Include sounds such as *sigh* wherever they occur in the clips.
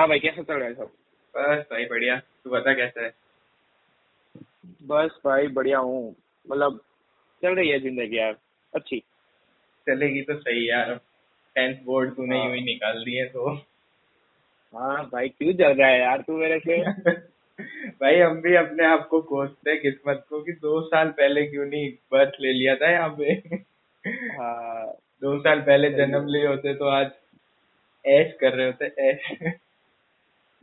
हाँ भाई कैसा चल रहा है सब? बस भाई बढ़िया। तू बता कैसा है? बस भाई बढ़िया हूँ। मतलब चल रही है ज़िंदगी यार अच्छी। चलेगी तो सही यार। टेंथ बोर्ड तूने हाँ। यूँ ही निकाल दिए तो। हाँ भाई क्यों चल रहा है यार तू मेरे से? *laughs* भाई हम भी अपने आप को कोसते हैं किस्मत को कि दो साल पहले क्यों नहीं बर्थ ले लिया था यहाँ पे? हाँ। दो साल पहले जन्म लिए होते तो आज ऐश कर रहे होते ऐश।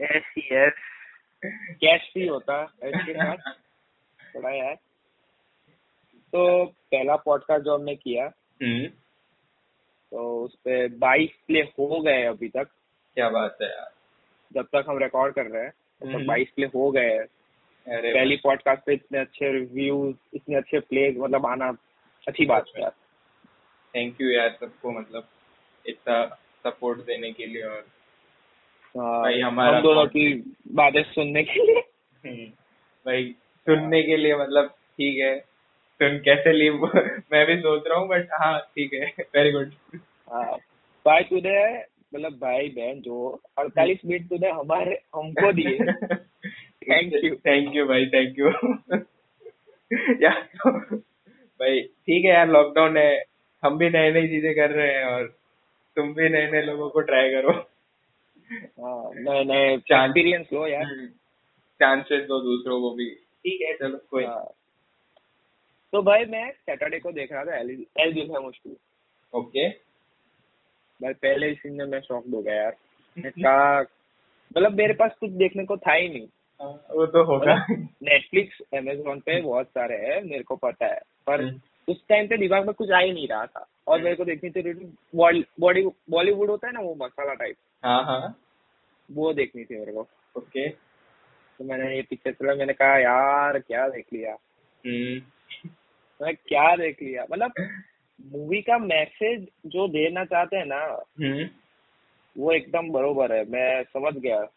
ऐसी यस कैश भी होता ऐसे *laughs* साथ। थोड़ा यार। तो पहला पॉडकास्ट जो हमने किया हम्म। तो उस पे बाईस प्ले हो गए अभी तक। क्या बात है यार। जब तक हम रिकॉर्ड कर रहे हैं तब तक हम्म। बाईस प्ले हो गए हैं। अरे पहली पॉडकास्ट पे इतने अच्छे रिव्यूज़ इतने अच्छे प्ले मतलब आना अच्छी बात है यार। थैंक यू यार सबको मतलब इतना सपोर्ट देने के लिए और भाई हमारा हम दोनों की बातें सुनने के लिए। *laughs* भाई सुनने के लिए मतलब ठीक है। सुन कैसे लीव *laughs* मैं भी सोच रहा हूँ बट हाँ ठीक है। *laughs* वेरी गुड हाँ। भाई तूने मतलब भाई बहन जो अड़तालीस मिनट तूने हमारे हमको दिए। Thank you. थैंक यू भाई थैंक यू यार तो भाई ठीक है यार लॉकडाउन है। हम भी नई नई चीज़ें कर रहे हैं और तुम भी नए नए लोगों को ट्राई करो। हाँ नए नए एक्सपीरियंस लो यार। चांसेस दो दूसरों को भी। ठीक है चलो कोई हाँ। तो भाई मैं सैटरडे को देख रहा था एल एल है मुश्किल ओके भाई पहले ही सीन में मैं शॉक हो गया यार। *laughs* मतलब मेरे पास कुछ देखने को था ही नहीं। हाँ, वो तो होगा। नेटफ्लिक्स अमेजोन पे बहुत सारे हैं मेरे को पता है। पर हम्म। उस टाइम पे दिमाग में कुछ आ ही नहीं रहा था। और मेरे को देखनी थी बॉडी बॉलीवुड होता है ना वो मसाला टाइप हाँ हाँ। वो देखनी थी मेरे को। ओके। तो मैंने ये पिक्चर चला मैंने कहा यार क्या देख लिया? हम्म। मैं क्या देख लिया? मतलब मूवी का मैसेज जो देना चाहते हैं ना हम्म। वो एकदम बरोबर है। मैं समझ गया।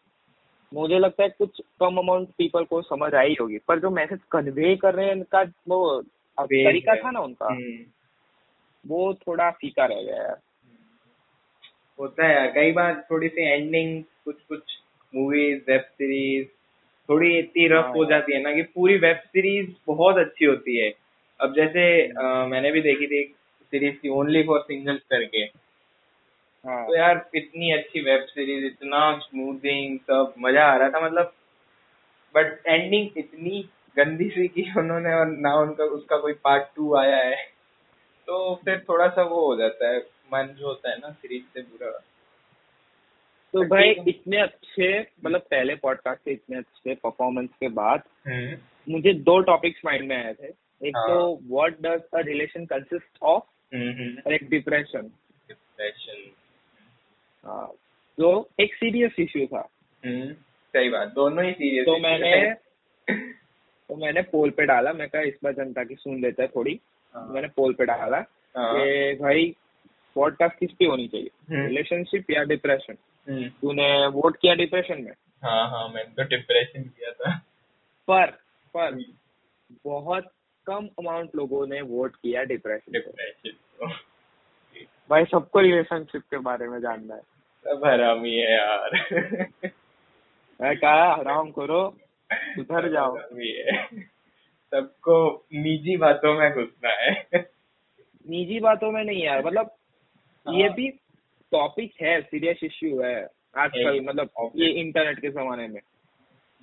मुझे लगता है कुछ कम अमाउंट पीपल को समझ आई होगी। पर जो मैसेज कन्वे कर रहे हैं उनका वो तरीका था ना उनका। हम्म। वो थोड़ा फीका रह गया यार। होता है यार कई बार थोड़ी सी एंडिंग कुछ कुछ मूवीज़ वेब सीरीज़ थोड़ी इतनी रफ हाँ हो जाती है ना कि पूरी वेब सीरीज़ बहुत अच्छी होती है। अब जैसे अ, मैंने भी देखी थी सीरीज़ थी ओनली फॉर सिंगल्स करके। हाँ। तो यार इतनी अच्छी वेब सीरीज़ इतना स्मूथिंग सब मज़ा आ रहा था मतलब बट एंडिंग इतनी गंदी सी की *laughs* उन्होंने और ना उनका उसका कोई पार्ट टू आया है। तो फिर थोड़ा सा वो हो जाता है मन जो होता है ना सीरीज़ से बुरा। तो भाई इतने अच्छे मतलब पहले पॉडकास्ट के इतने अच्छे परफॉर्मेंस के बाद हम्म। मुझे दो टॉपिक्स माइंड में आए थे। एक हाँ। तो what does a relation consist of और एक डिप्रेशन डिप्रेशन हाँ जो एक सीरियस इश्यू था। हम्म सही बात दोनों ही सीरियस तो मैंने *laughs* तो मैंने पोल पे डाला मैं कहा इस बार जनता की सुन लेता है थोड़ी। हाँ। मैंने पोल पे डाला। हाँ। कि भाई पॉडकास्ट किस पे होनी चाहिए। हम्म। रिलेशनशिप या डिप्रेशन हम्म, तूने वोट किया डिप्रेशन में? हाँ हाँ मैंने तो डिप्रेशन किया था। पर पर बहुत कम अमाउंट लोगों ने वोट किया डिप्रेशन डिप्रेशन भाई सबको रिलेशनशिप के बारे में जानना है। सब हरामी है यार। मैं कहा हराम करो सुधर जाओ। है। सबको निजी बातों में घुसना है। निजी बातों में नहीं यार मतलब हाँ। ये। भी टॉपिक है सीरियस इश्यू है आजकल मतलब ये इंटरनेट के जमाने में।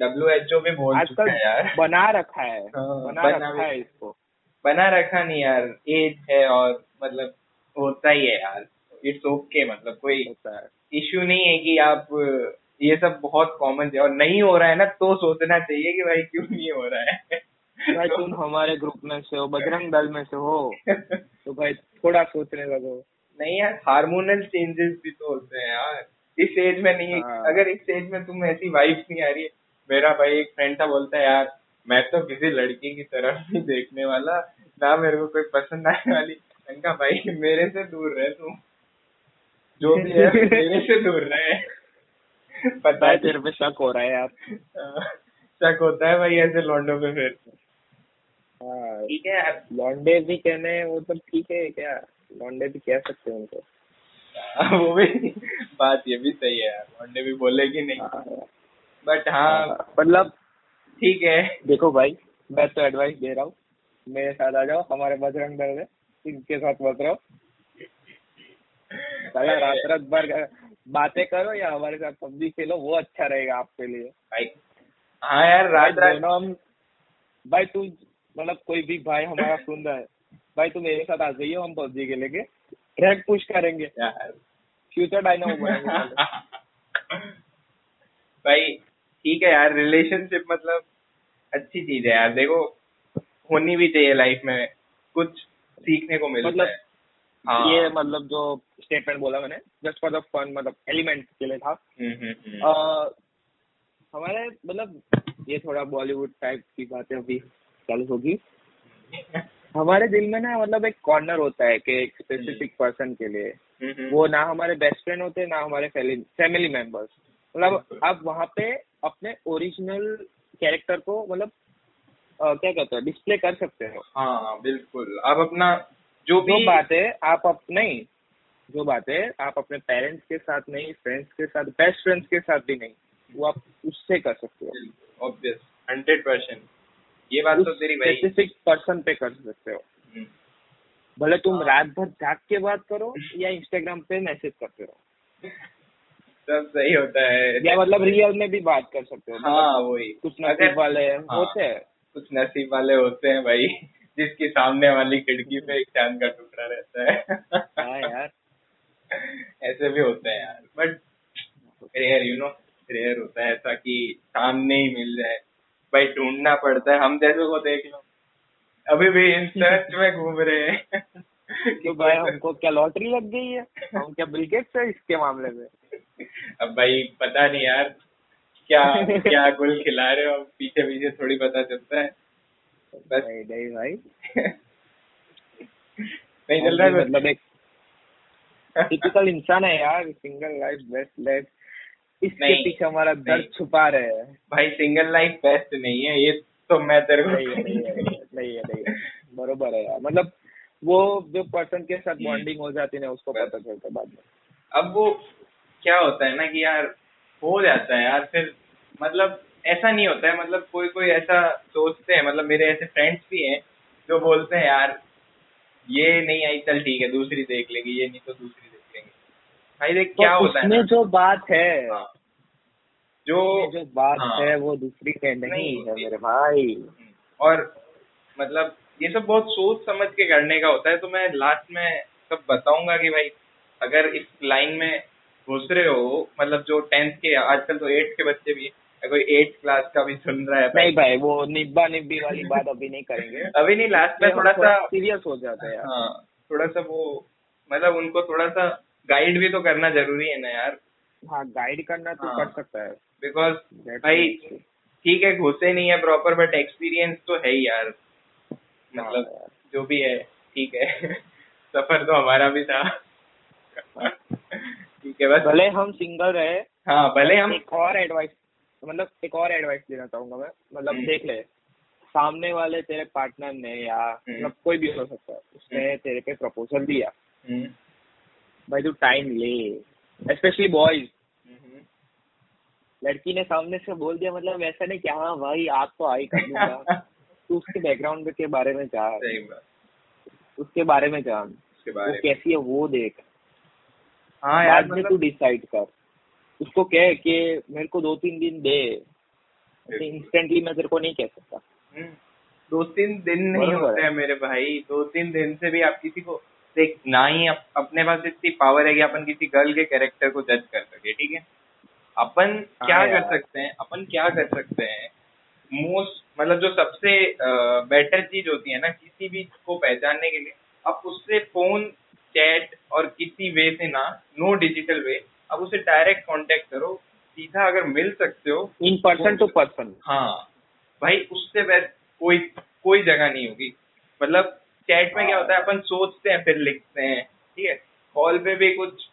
डब्ल्यू एच ओ भी बोल चुका आजकल है यार। बना रखा है हाँ, बना बना रखा है इसको। बना रखा नहीं यार एज है और मतलब होता ही है यार। इट्स ओके okay, मतलब कोई होता है। इश्यू नहीं है कि आप ये सब बहुत कॉमन है। और नहीं हो रहा है ना तो सोचना चाहिए कि भाई क्यों नहीं हो रहा है। भाई तुम हमारे ग्रुप में से हो बजरंग दल में से हो। तो भाई थोड़ा सोचने लगो। नहीं यार हार्मोनल चेंजेस भी तो होते हैं यार। इस एज में नहीं हाँ। अगर इस एज में तुम ऐसी वाइब्स नहीं आ रही है मेरा भाई एक फ्रेंड था बोलता है यार मैं तो किसी लड़की की तरफ़ नहीं देखने वाला ना मेरे को कोई पसंद आने वाली। मैंने भाई मेरे से दूर रहे तुम जो भी है मेरे से दूर रहे। पता है तेरे पे शक हो रहा है यार। शक होता है भाई ऐसे लौंडों पे फिर हाँ, ठीक है यार लॉन्डे भी कहने वो तो ठीक है क्या? लॉन्डे भी कह सकते हैं उनको। हाँ, वो भी बात ये भी सही है यार वनडे भी बोलेगी नहीं। बट हाँ। मतलब ठीक है। देखो भाई मैं तो एडवाइस दे रहा हूँ मेरे साथ आ जाओ हमारे बजरंग दल है इनके साथ मत रहो। साला रात रात भर बातें करो या हमारे साथ पबजी खेलो वो अच्छा रहेगा आपके लिए। भाई हाँ यार रात रात हम भाई तू मतलब कोई भी भाई हमारा सुन रहा है भाई तू मेरे साथ आ जाइए हम पबजी के लेके रैंक पुश करेंगे फ्यूचर डायनामो *laughs* भाई ठीक है यार रिलेशनशिप मतलब अच्छी चीज़ है यार। देखो होनी भी चाहिए लाइफ में कुछ सीखने को मिलता मतलब है। हाँ। ये मतलब जो स्टेटमेंट बोला मैंने जस्ट फॉर द फन मतलब एलिमेंट के लिए था। हम्म, हम्म, हम्म। हमारे मतलब ये थोड़ा बॉलीवुड टाइप की बातें अभी। चालू होगी? हमारे दिल में ना मतलब एक कॉर्नर होता है कि एक स्पेसिफिक पर्सन के लिए। हम्म, हम्म। वो ना हमारे बेस्ट फ्रेंड होते ना हमारे फैमिली मेंबर्स मतलब आप वहाँ पे अपने ओरिजिनल कैरेक्टर को मतलब क्या कहते हैं डिस्प्ले कर सकते हो। हाँ बिल्कुल। आप अपना जो भी जो बातें आप अप नहीं। जो बातें आप अपने पेरेंट्स के साथ नहीं फ्रेंड्स के साथ बेस्ट फ्रेंड्स के साथ भी नहीं। वो आप उससे कर सकते हो। ऑब्वियस हंड्रेड परसेंट ये बात तो तेरी भाई स्पेसिफिक पर्सन पे कर सकते हो। हम्म, भले तुम हाँ। रात भर जाग के बात करो *laughs* या इंस्टाग्राम पे मैसेज करते रहो। सब सही होता है। या मतलब रियल में भी बात कर सकते हो। मतलब हाँ वही। कुछ नसीब वाले हाँ। होते हैं। कुछ नसीब वाले होते हैं भाई जिसके सामने वाली खिड़की पे एक चाँद का टुकड़ा रहता है। हाँ यार। ऐसे भी होते हैं यार। But rare you know rare होता है ऐसा कि सामने ही मिल जाए। भाई ढूंढना पड़ता है हम जैसे को देख लो। अभी भी इन सर्च में घूम रहे हैं। *laughs* तो भाई हमको क्या लॉटरी लग गई है? हम क्या बिलगेट्स है इसके मामले में? अब भाई पता नहीं यार क्या क्या *laughs* गुल खिला रहे हो पीछे पीछे थोड़ी पता चलता है। बस। नहीं नहीं भाई। नहीं चल रहा है मतलब एक टिपिकल इंसान है यार सिंगल लाइफ बेस्ट लाइफ इसके पीछे हमारा दर्द छुपा रहे हैं। भाई सिंगल लाइफ बेस्ट नहीं है ये तो मैं तेरे को नहीं है नहीं है नहीं है नहीं है *laughs* बरोबर है यार मतलब वो जो पर्सन के साथ हम्म। बॉन्डिंग हो जाती है उसको पता चलता बाद में। अब वो क्या होता है ना कि यार हो जाता है यार फिर मतलब ऐसा नहीं होता है मतलब कोई कोई ऐसा सोचते हैं मतलब मेरे ऐसे फ्रेंड्स भी हैं जो बोलते हैं यार ये नहीं आई चल ठीक है दूसरी देख लेगी ये नहीं तो दूसरी भाई देख क्या तो होता है ना? जो बात है हाँ, जो जो बात हाँ, है वो दूसरी में नहीं नहीं है मेरे भाई। और मतलब ये सब बहुत सोच समझ के करने का होता है तो मैं लास्ट में सब बताऊँगा कि भाई अगर इस लाइन में घुस रहे हो मतलब जो टेंथ के आजकल तो एट्थ के बच्चे भी कोई एट्थ क्लास का भी सुन रहा है नहीं भाई। वो निब्बा निब्बी वाली बात अभी नहीं करेंगे। *laughs* अभी नहीं लास्ट में थोड़ा सा सीरियस हो जाता है हाँ थोड़ा सा वो मतलब उनको थोड़ा सा गाइड भी तो करना ज़रूरी है ना यार। हाँ गाइड करना तो हाँ। कर सकता है। बिकॉज़ भाई ठीक है घुसे नहीं है प्रॉपर बट एक्सपीरियंस तो है ही यार। मतलब हाँ यार। जो भी है ठीक है। *laughs* सफ़र तो हमारा भी था। *laughs* ठीक है बस। भले हम सिंगल रहे हाँ भले हम एक और एडवाइस मतलब एक और एडवाइस देना चाहूँगा मैं। मतलब हम्म। देख ले सामने वाले तेरे पार्टनर ने या हम्म। मतलब कोई भी हो सकता है उसने तेरे पे प्रपोजल दिया। हम्म, भाई तू टाइम ले स्पेशली बॉयज़ लड़की ने सामने से बोल दिया मतलब ऐसा नहीं कि हाँ भाई आप तो आई कर दूँगा। *laughs* तू उसके बैकग्राउंड के बारे में जान। उसके बारे में जान। वो कैसी है वो देख। हाँ यार बाद में तू मतलब डिसाइड कर। उसको कह कि मेरे को दो तीन दिन दे। इंस्टेंटली मैं तेरे को नहीं कह सकता। हम्म, दो तीन दिन नहीं होते। हैं मेरे भाई। दो तीन दिन से भी आप किसी को देख ना ही अप, अपने पास इतनी पावर है कि अपन किसी गर्ल के कैरेक्टर को जज कर सके ठीक है? अपन क्या हाँ कर सकते हैं अपन क्या कर सकते हैं मोस्ट मतलब जो सबसे बेटर चीज़ होती है ना किसी भी को पहचानने के लिए आप उससे फ़ोन चैट और किसी वे से ना नो डिजिटल वे आप उसे डायरेक्ट कांटेक्ट करो सीधा अगर मिल सकते हो इन पर्सन टू पर्सन हाँ भाई उससे बेस्ट कोई कोई जगह नहीं होगी मतलब चैट में क्या होता है अपन सोचते हैं फिर लिखते हैं ठीक है? कॉल पे भी कुछ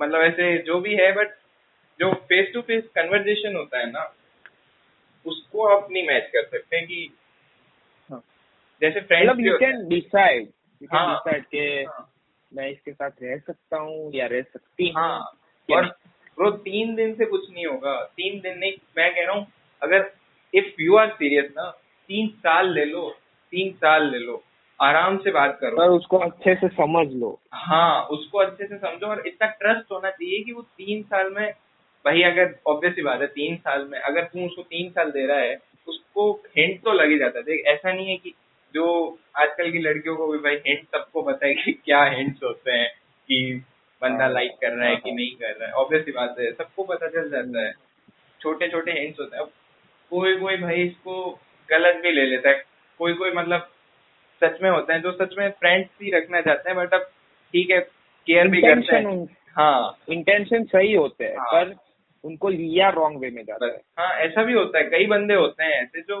मतलब ऐसे जो भी है बट जो फेस टू फेस कन्वर्जेशन होता है ना उसको आप नहीं मैच कर सकते कि हाँ। जैसे मतलब you can decide you can हाँ। डिसाइड के। मैं इसके साथ रह सकता हूँ या रह सकती हूँ। हाँ। और ब्रो तीन दिन से कुछ नहीं होगा। तीन दिन नहीं मैं कह रहा हूँ अगर इफ़ यू आर सीरियस ना तीन साल ले लो तीन साल ले लो। आराम से बात करो। पर उसको अच्छे से समझ लो। हाँ उसको अच्छे से समझो और इतना ट्रस्ट होना चाहिए कि वो तीन साल में भाई अगर ऑब्वियसली बात है तीन साल में अगर तू उसको तीन साल दे रहा है उसको हिंट तो लग ही जाता है। देख ऐसा नहीं है कि जो आजकल की लड़कियों को भी भाई हिंट सबको पता है कि क्या हिंट्स होते हैं कि बंदा हाँ। लाइक कर रहा है कि नहीं कर रहा है। ऑब्वियसली बात है सबको पता चल जाता है। छोटे छोटे हिंट्स होते हैं। कोई कोई भाई इसको गलत भी ले लेता है। कोई कोई मतलब सच में होते हैं जो सच में फ्रेंड्स ही रखना चाहते हैं बट अब ठीक है केयर भी करते हैं। हाँ। इंटेंशन सही होते हैं हाँ। पर उनको लिया रॉन्ग वे में जाता है। हाँ ऐसा भी होता है कई बंदे होते हैं ऐसे जो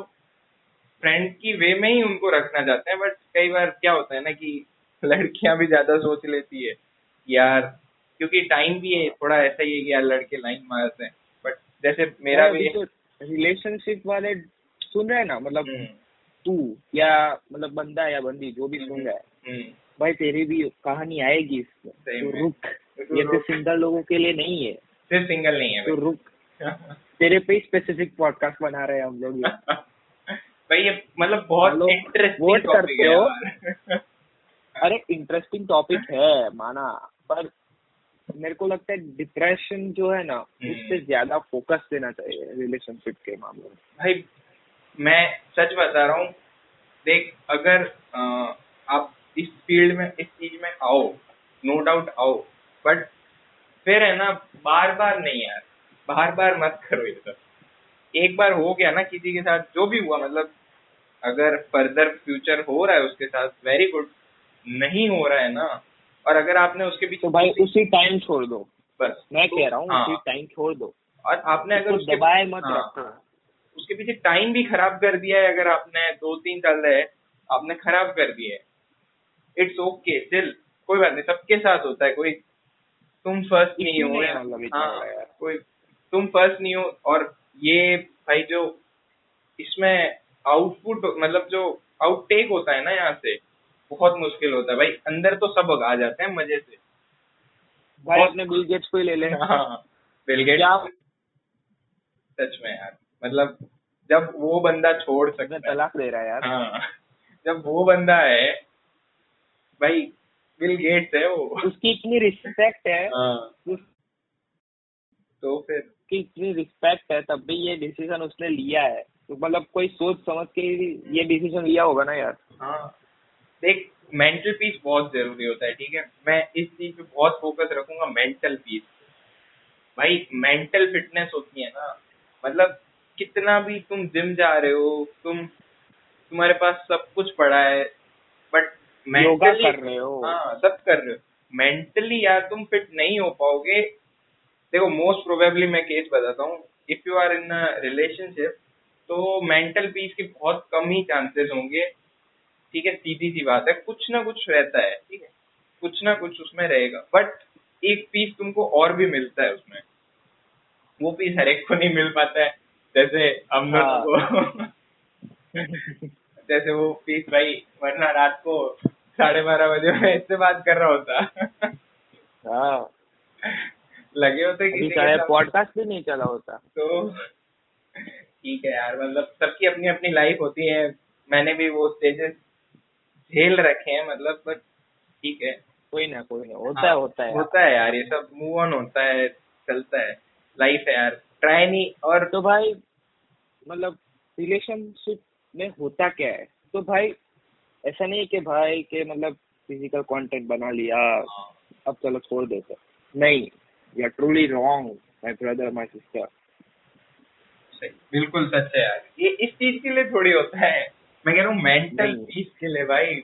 फ्रेंड की वे में ही उनको रखना चाहते हैं बट कई बार क्या होता है ना कि लड़कियाँ भी ज़्यादा सोच लेती है यार क्योंकि टाइम भी है थोड़ा ऐसा ही है कि यार लड़के लाइन मारते हैं बट जैसे मेरा भी रिलेशनशिप वाले सुन रहे हैं ना मतलब हम्म, तू या मतलब बंदा या बंदी जो भी सुन रहा है हम्म, भाई तेरी भी कहानी आएगी इसमें तो रुक। तो ये तो सिंगल लोगों के लिए नहीं है। सिर्फ़ सिंगल नहीं है तो रुक। *laughs* तेरे पे स्पेसिफिक पॉडकास्ट बना रहे हैं हम लोग *laughs* भाई ये मतलब बहुत इंटरेस्टिंग टॉपिक करते हो। *laughs* अरे इंटरेस्टिंग टॉपिक है माना। पर मेरे को लगता है डिप्रेशन जो है ना उससे ज़्यादा फोकस देना चाहिए रिलेशनशिप के मामले में। भाई मैं सच बता रहा हूँ देख अगर आप इस फ़ील्ड में इस चीज़ में आओ नो डाउट आओ बट फिर है ना बार बार नहीं यार बार बार मत करो ये सब। एक बार हो गया ना किसी के साथ जो भी हुआ मतलब अगर फर्दर फ्यूचर हो रहा है उसके साथ वेरी गुड नहीं हो रहा है ना और अगर आपने उसके पीछे तो भाई उसी टाइम छोड़ दो। बस। मैं तो- कह रहा हूँ हाँ, उसी टाइम छोड़ दो। और आपने अगर उसके दबाए मत हाँ, रखो उसके पीछे टाइम भी खराब कर दिया है अगर आपने दो तीन साल रहे आपने खराब कर दिया है। इट्स ओके स्टिल कोई बात नहीं सबके साथ होता है कोई तुम फ़र्स्ट नहीं हो है मतलब हाँ कोई तुम फ़र्स्ट नहीं हो और ये भाई जो इसमें आउटपुट मतलब जो आउटटेक होता है ना यहाँ से बहुत मुश्किल होता है। भाई अंदर तो सब आ जाते हैं मज़े से। भाई अपने बिल गेट्स को ही ले ले हाँ बिल गेट्स सच में यार। मतलब जब वो बंदा छोड़ सकता है। तलाक दे रहा है यार। हाँ। जब वो बंदा है भाई बिल गेट्स है वो। उसकी इतनी रिस्पेक्ट है। हाँ। तो फिर? की इतनी रिस्पेक्ट है तब भी ये डिसीज़न उसने लिया है। तो मतलब कोई सोच समझ के ये डिसीज़न लिया होगा ना यार। हाँ। देख मेंटल पीस बहुत ज़रूरी होता है ठीक है? मैं इस चीज़ पे बहुत फोकस रखूँगा मेंटल पीस भाई मेंटल फिटनेस होती है ना। मतलब कितना भी तुम जिम जा रहे हो तुम तुम्हारे पास सब कुछ पड़ा है बट मेंटली कर रहे हो। हाँ सब कर रहे हो। मेंटली यार तुम फिट नहीं हो पाओगे। देखो मोस्ट प्रोबेबली मैं केस बताता हूँ। If you are in relationship तो मेंटल पीस के बहुत कम ही चांसेस होंगे। ठीक है सीधी सी बात है। कुछ ना कुछ रहता है ठीक है। कुछ ना कुछ उसमें रहेगा। बट एक पीस तुमको और भी मिलता है उसमें। वो पीस हर एक को नहीं मिल पाता है। जैसे हम लोगों हाँ। को *laughs* जैसे वो पीस भाई वरना रात को साढ़े बारह बजे मैं इससे बात कर रहा होता। हाँ। लगे होते के। पॉडकास्ट भी नहीं चला होता। तो ठीक है यार मतलब सबकी अपनी अपनी लाइफ होती है। मैंने भी वो स्टेजेस झेल रखे हैं मतलब बट ठीक है। कोई ना कोई ना। होता हाँ, है होता है। होता है यार ये सब मूव ऑन होता है चलता है। लाइफ है यार। ट्राई नहीं। और तो भाई मतलब रिलेशनशिप में होता क्या है? तो भाई ऐसा नहीं है कि भाई के मतलब फ़िज़िकल कांटेक्ट बना लिया अब चलो छोड़ देते। नहीं you are truly wrong my brother my sister बिल्कुल सच है यार। ये इस चीज़ के लिए थोड़ी होता है। मैं कह रहा हूँ मेंटल। पीस के लिए भाई।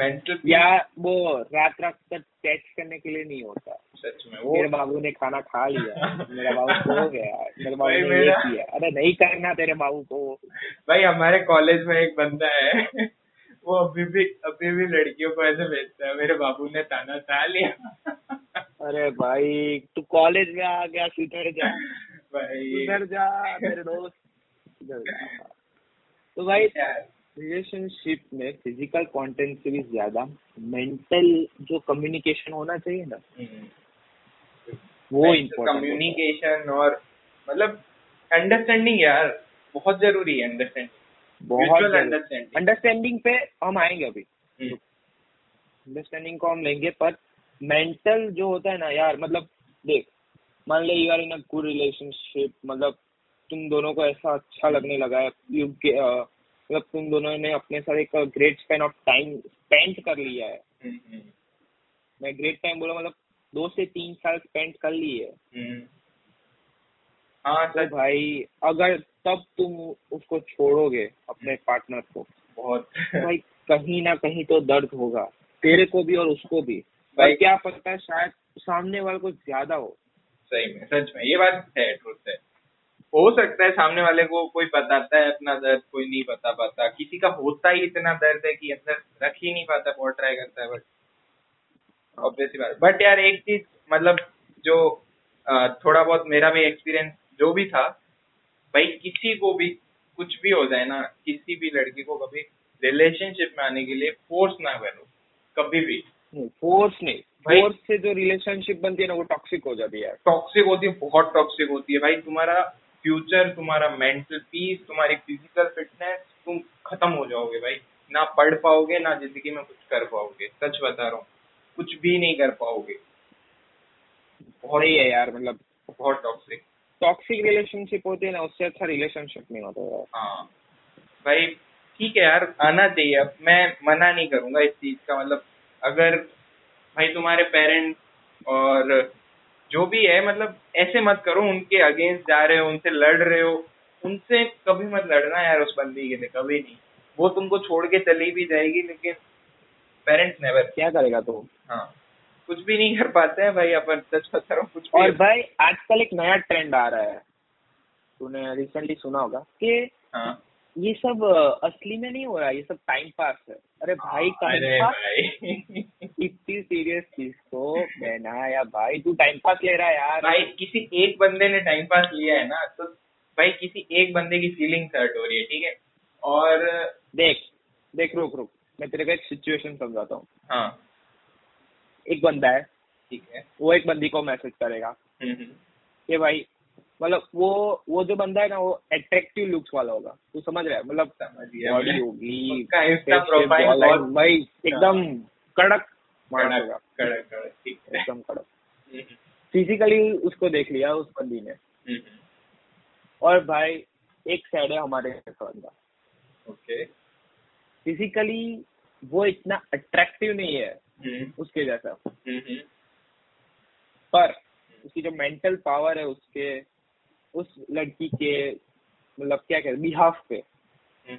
मेंटल या वो रात रात तक टेक्स्ट करने के लिए नहीं होता। सच में वो मेरे बाबू ने खाना खा लिया मेरा बाबू *laughs* सो गया मेरे बाबू ने ये मेरा- किया। अरे नहीं करना तेरे बाबू को। भाई हमारे कॉलेज में एक बंदा है वो अभी भी अभी भी लड़कियों को ऐसे भेजता है मेरे बाबू ने ताना खा लिया। अरे भाई तू कॉलेज में आ गया सुधर जा। भाई। सुधर जा मेरे दोस्त। तो भाई रिलेशनशिप में फ़िज़िकल कंटेंट से भी ज़्यादा मेंटल जो कम्युनिकेशन होना चाहिए ना वो इम्पोर्टेंट कम्युनिकेशन और मतलब अंडरस्टैंडिंग यार बहुत ज़रूरी है अंडरस्टैंडिंग बहुत अंडरस्टैंडिंग अंडरस्टैंडिंग पे हम आएँगे अभी। हम्म। अंडरस्टैंडिंग को हम लेंगे पर मेंटल जो होता है ना यार मतलब देख मान ले you are in a good relationship मतलब तुम दोनों को ऐसा अच्छा लगने लगा है यू मतलब तुम दोनों ने अपने साथ एक great span of time spend कर लिया है। हम्म, मैं ग्रेट टाइम बोला मतलब दो से तीन साल स्पेंड कर लिए है। हम्म। हाँ तो भाई अगर तब तुम उसको छोड़ोगे अपने पार्टनर को बहुत। तो भाई कहीं ना कहीं तो दर्द होगा। तेरे को भी और उसको भी। भाई- भाई क्या पता है शायद सामने वाले को ज़्यादा हो। सही में सच में ये बात है ट्रुथ है। हो सकता है सामने वाले को कोई बताता है अपना दर्द कोई नहीं बता पाता। किसी का होता ही इतना दर्द है कि अंदर रख ही नहीं पाता बहुत ट्राई करता है बट ऑब्वियसली बात बट यार एक चीज़ मतलब जो थोड़ा बहुत मेरा भी एक्सपीरियंस जो भी था भाई किसी को भी कुछ भी हो जाए ना किसी भी लड़की को कभी रिलेशनशिप में आने के लिए फोर्स ना करो कभी भी। फोर्स नहीं। फोर्स से जो रिलेशनशिप बनती है ना वो टॉक्सिक हो जाती है टॉक्सिक होती है बहुत टॉक्सिक होती है। भाई तुम्हारा फ्यूचर तुम्हारा मेंटल पीस तुम्हारी फ़िज़िकल फिटनेस तुम खत्म हो जाओगे भाई। ना पढ़ पाओगे ना ज़िंदगी में कुछ कर पाओगे। सच बता रहा हूँ कुछ भी नहीं कर पाओगे। बहुत सही है यार मतलब बहुत टॉक्सिक टॉक्सिक रिलेशनशिप होती है ना उससे अच्छा रिलेशनशिप नहीं होता यार। हाँ। भाई ठीक है यार आना चाहिए अब। मैं मना नहीं करूँगा इस चीज़ का मतलब अगर भाई तुम्हारे पेरेंट्स और जो भी है मतलब ऐसे मत करो उनके अगेंस्ट जा रहे हो उनसे लड़ रहे हो। उनसे कभी मत लड़ना यार उस बंदी के लिए कभी नहीं। वो तुमको छोड़ के चली भी जाएगी लेकिन पेरेंट्स नेवर क्या करेगा तू? हाँ। कुछ भी नहीं कर पाते हैं भाई अपन सच बता रहा कुछ और भाई आजकल एक नया ट्रेंड आ रहा है। तूने रिसेंटली सुना होगा कि हाँ। ये सब असली में नहीं हो रहा ये सब टाइम पास है। अरे भाई टाइम अरे पास भाई। इतनी सीरियस चीज़ को बहना या भाई तू टाइम पास ले रहा है यार। भाई किसी एक बंदे ने टाइम पास लिया है ना तो भाई किसी एक बंदे की फीलिंग हर्ट हो रही है ठीक है? और देख देख रुक रुक। मैं तेरे को एक सिचुएशन समझाता हूँ। हाँ। एक बंदा है ठीक है। वो एक बंदी को मैसेज करेगा हम्म, हम्म, कि भाई मतलब वो वो जो बंदा है ना वो अट्रैक्टिव लुक्स वाला होगा। तू समझ रहा है? मतलब बॉडी होगी भाई एकदम कड़क एकदम कड़क। हम्म, फिजिकली उसको देख लिया उस बंदी ने। हम्म, हम्म, और भाई एक साइड है हमारे बंदा। ओके। फिजिकली वो इतना अट्रैक्टिव नहीं है हम्म, उसके जैसा। हम्म, हम्म, पर उसकी जो मेंटल पावर है उसके उस लड़की के मतलब क्या कहते बिहाफ पे। हम्म,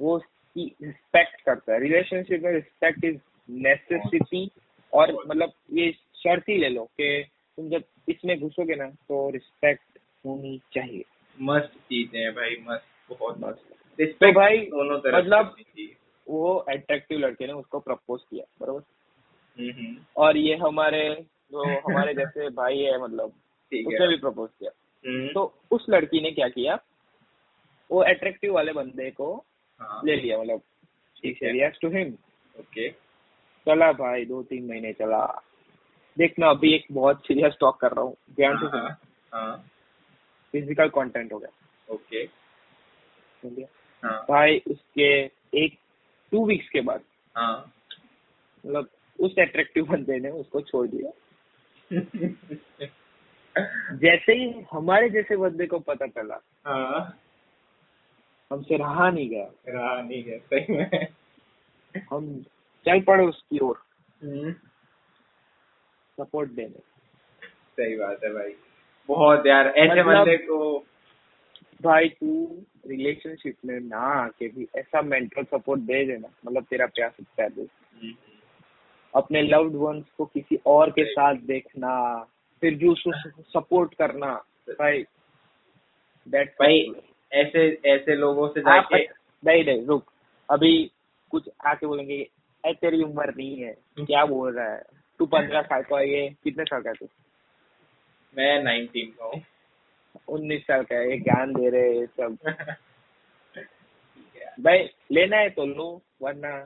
वो उसकी रिस्पेक्ट करता है। रिलेशनशिप में रिस्पेक्ट इज़ नेसेसिटी और मतलब ये शर्त ही ले लो कि तुम जब इसमें घुसोगे ना तो रिस्पेक्ट होनी चाहिए। मस्त चीज़ है भाई मस्त बहुत बस रिस्पेक्ट तो भाई, दोनों तरफ़ मतलब- वो अट्रैक्टिव लड़के ने उसको प्रपोज किया बरोबर? हम्म, हम्म, और ये हमारे जो हमारे जैसे भाई है मतलब उसने भी प्रपोज किया। हम्म, तो उस लड़की ने क्या किया? वो अट्रैक्टिव वाले बंदे को हाँ, ले लिया मतलब टू हिम ओके। चला भाई दो तीन महीने चला। देखना अभी एक बहुत सीरियस टॉक कर रहा हूँ। ध्यान से हाँ फ़िज़िकल कंटेंट हो गया। ओके। समझे? हाँ। भाई उसके एक टू वीक्स के बाद हाँ। मतलब उस अट्रैक्टिव बंदे ने उसको छोड़ दिया। *laughs* जैसे ही हमारे जैसे बंदे को पता चला हाँ। हमसे रहा नहीं गया। रहा नहीं है सही में। हम चल पड़े उसकी ओर। हम्म, सपोर्ट देने। सही बात है भाई। बहुत यार ऐसे मतलब- बंदे को भाई तू रिलेशनशिप में ना आके भी ऐसा मेंटल सपोर्ट दे देना। मतलब तेरा प्यार सच्चा है हम्म, अपने लव्ड वंस को किसी और के साथ देखना। फिर भी उसको सपोर्ट करना भाई दैट भाई ऐसे ऐसे लोगों से जाके नहीं नहीं रुक। अभी कुछ आके बोलेंगे ए तेरी उम्र नहीं है। क्या बोल रहा है? तू पंद्रह साल का ये। कितने साल का है तू? मैं नाइनटीन का हूँ। उन्नीस साल का है। ये ज्ञान दे रहे ये सब। *laughs* भाई लेना है तो लो वरना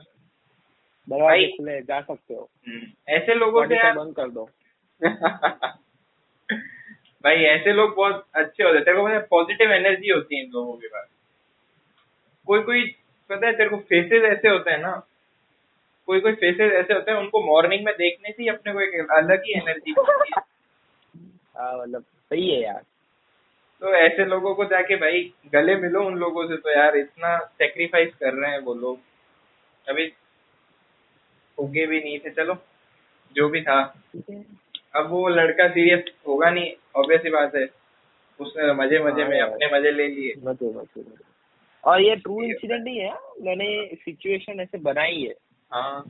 दरवाजे खुले जा सकते हो। हम्म, ऐसे लोगों से बंद कर दो। *laughs* भाई ऐसे लोग बहुत अच्छे होते हैं। तेरे को पता है पॉजिटिव एनर्जी होती है इन लोगों के पास। कोई कोई पता है तेरे को फेसेस ऐसे होते हैं ना। कोई कोई फेसेस ऐसे होते हैं उनको मॉर्निंग में देखने से ही अपने को एक अलग ही एनर्जी मिलती है। हाँ मतलब सही है यार। तो ऐसे लोगों को जाके भाई गले मिलो उन लोगों से तो यार इतना सेक्रीफाइस कर रहे हैं वो लोग। अभी उगे भी नहीं थे चलो जो भी था। ठीक है। अब वो लड़का सीरियस होगा नहीं ऑब्वियस ही बात है। उसने मज़े मज़े में हाँ। अपने मज़े ले लिए। मज़े मज़े और ये ट्रू इंसिडेंट ही। है मैंने सिचुएशन ऐसे बनाई है। हाँ।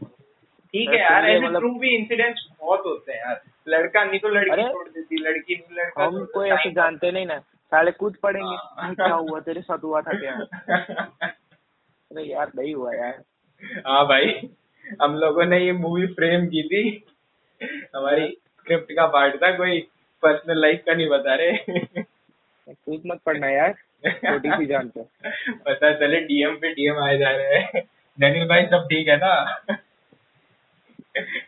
ठीक है तो यार ऐसे मतलब- ट्रू भी इंसिडेंट्स बहुत होते हैं यार। लड़का नहीं तो लड़की छोड़ देती लड़की नहीं लड़का हम कोई ऐसे जानते नहीं ना। साले कूद पड़ेंगे हाँ। क्या हुआ तेरे साथ हुआ था क्या? *laughs* अरे यार नहीं हुआ यार। हाँ भाई हम लोगों ने ये मूवी फ्रेम की थी। हमारी स्क्रिप्ट का पार्ट था कोई पर्सनल लाइफ का नहीं बता रहे। कूद मत पड़ना यार छोटी सी जान पे पता चले डीएम पे डीएम आए जा रहे हैं। दनिल भाई सब ठीक है ना?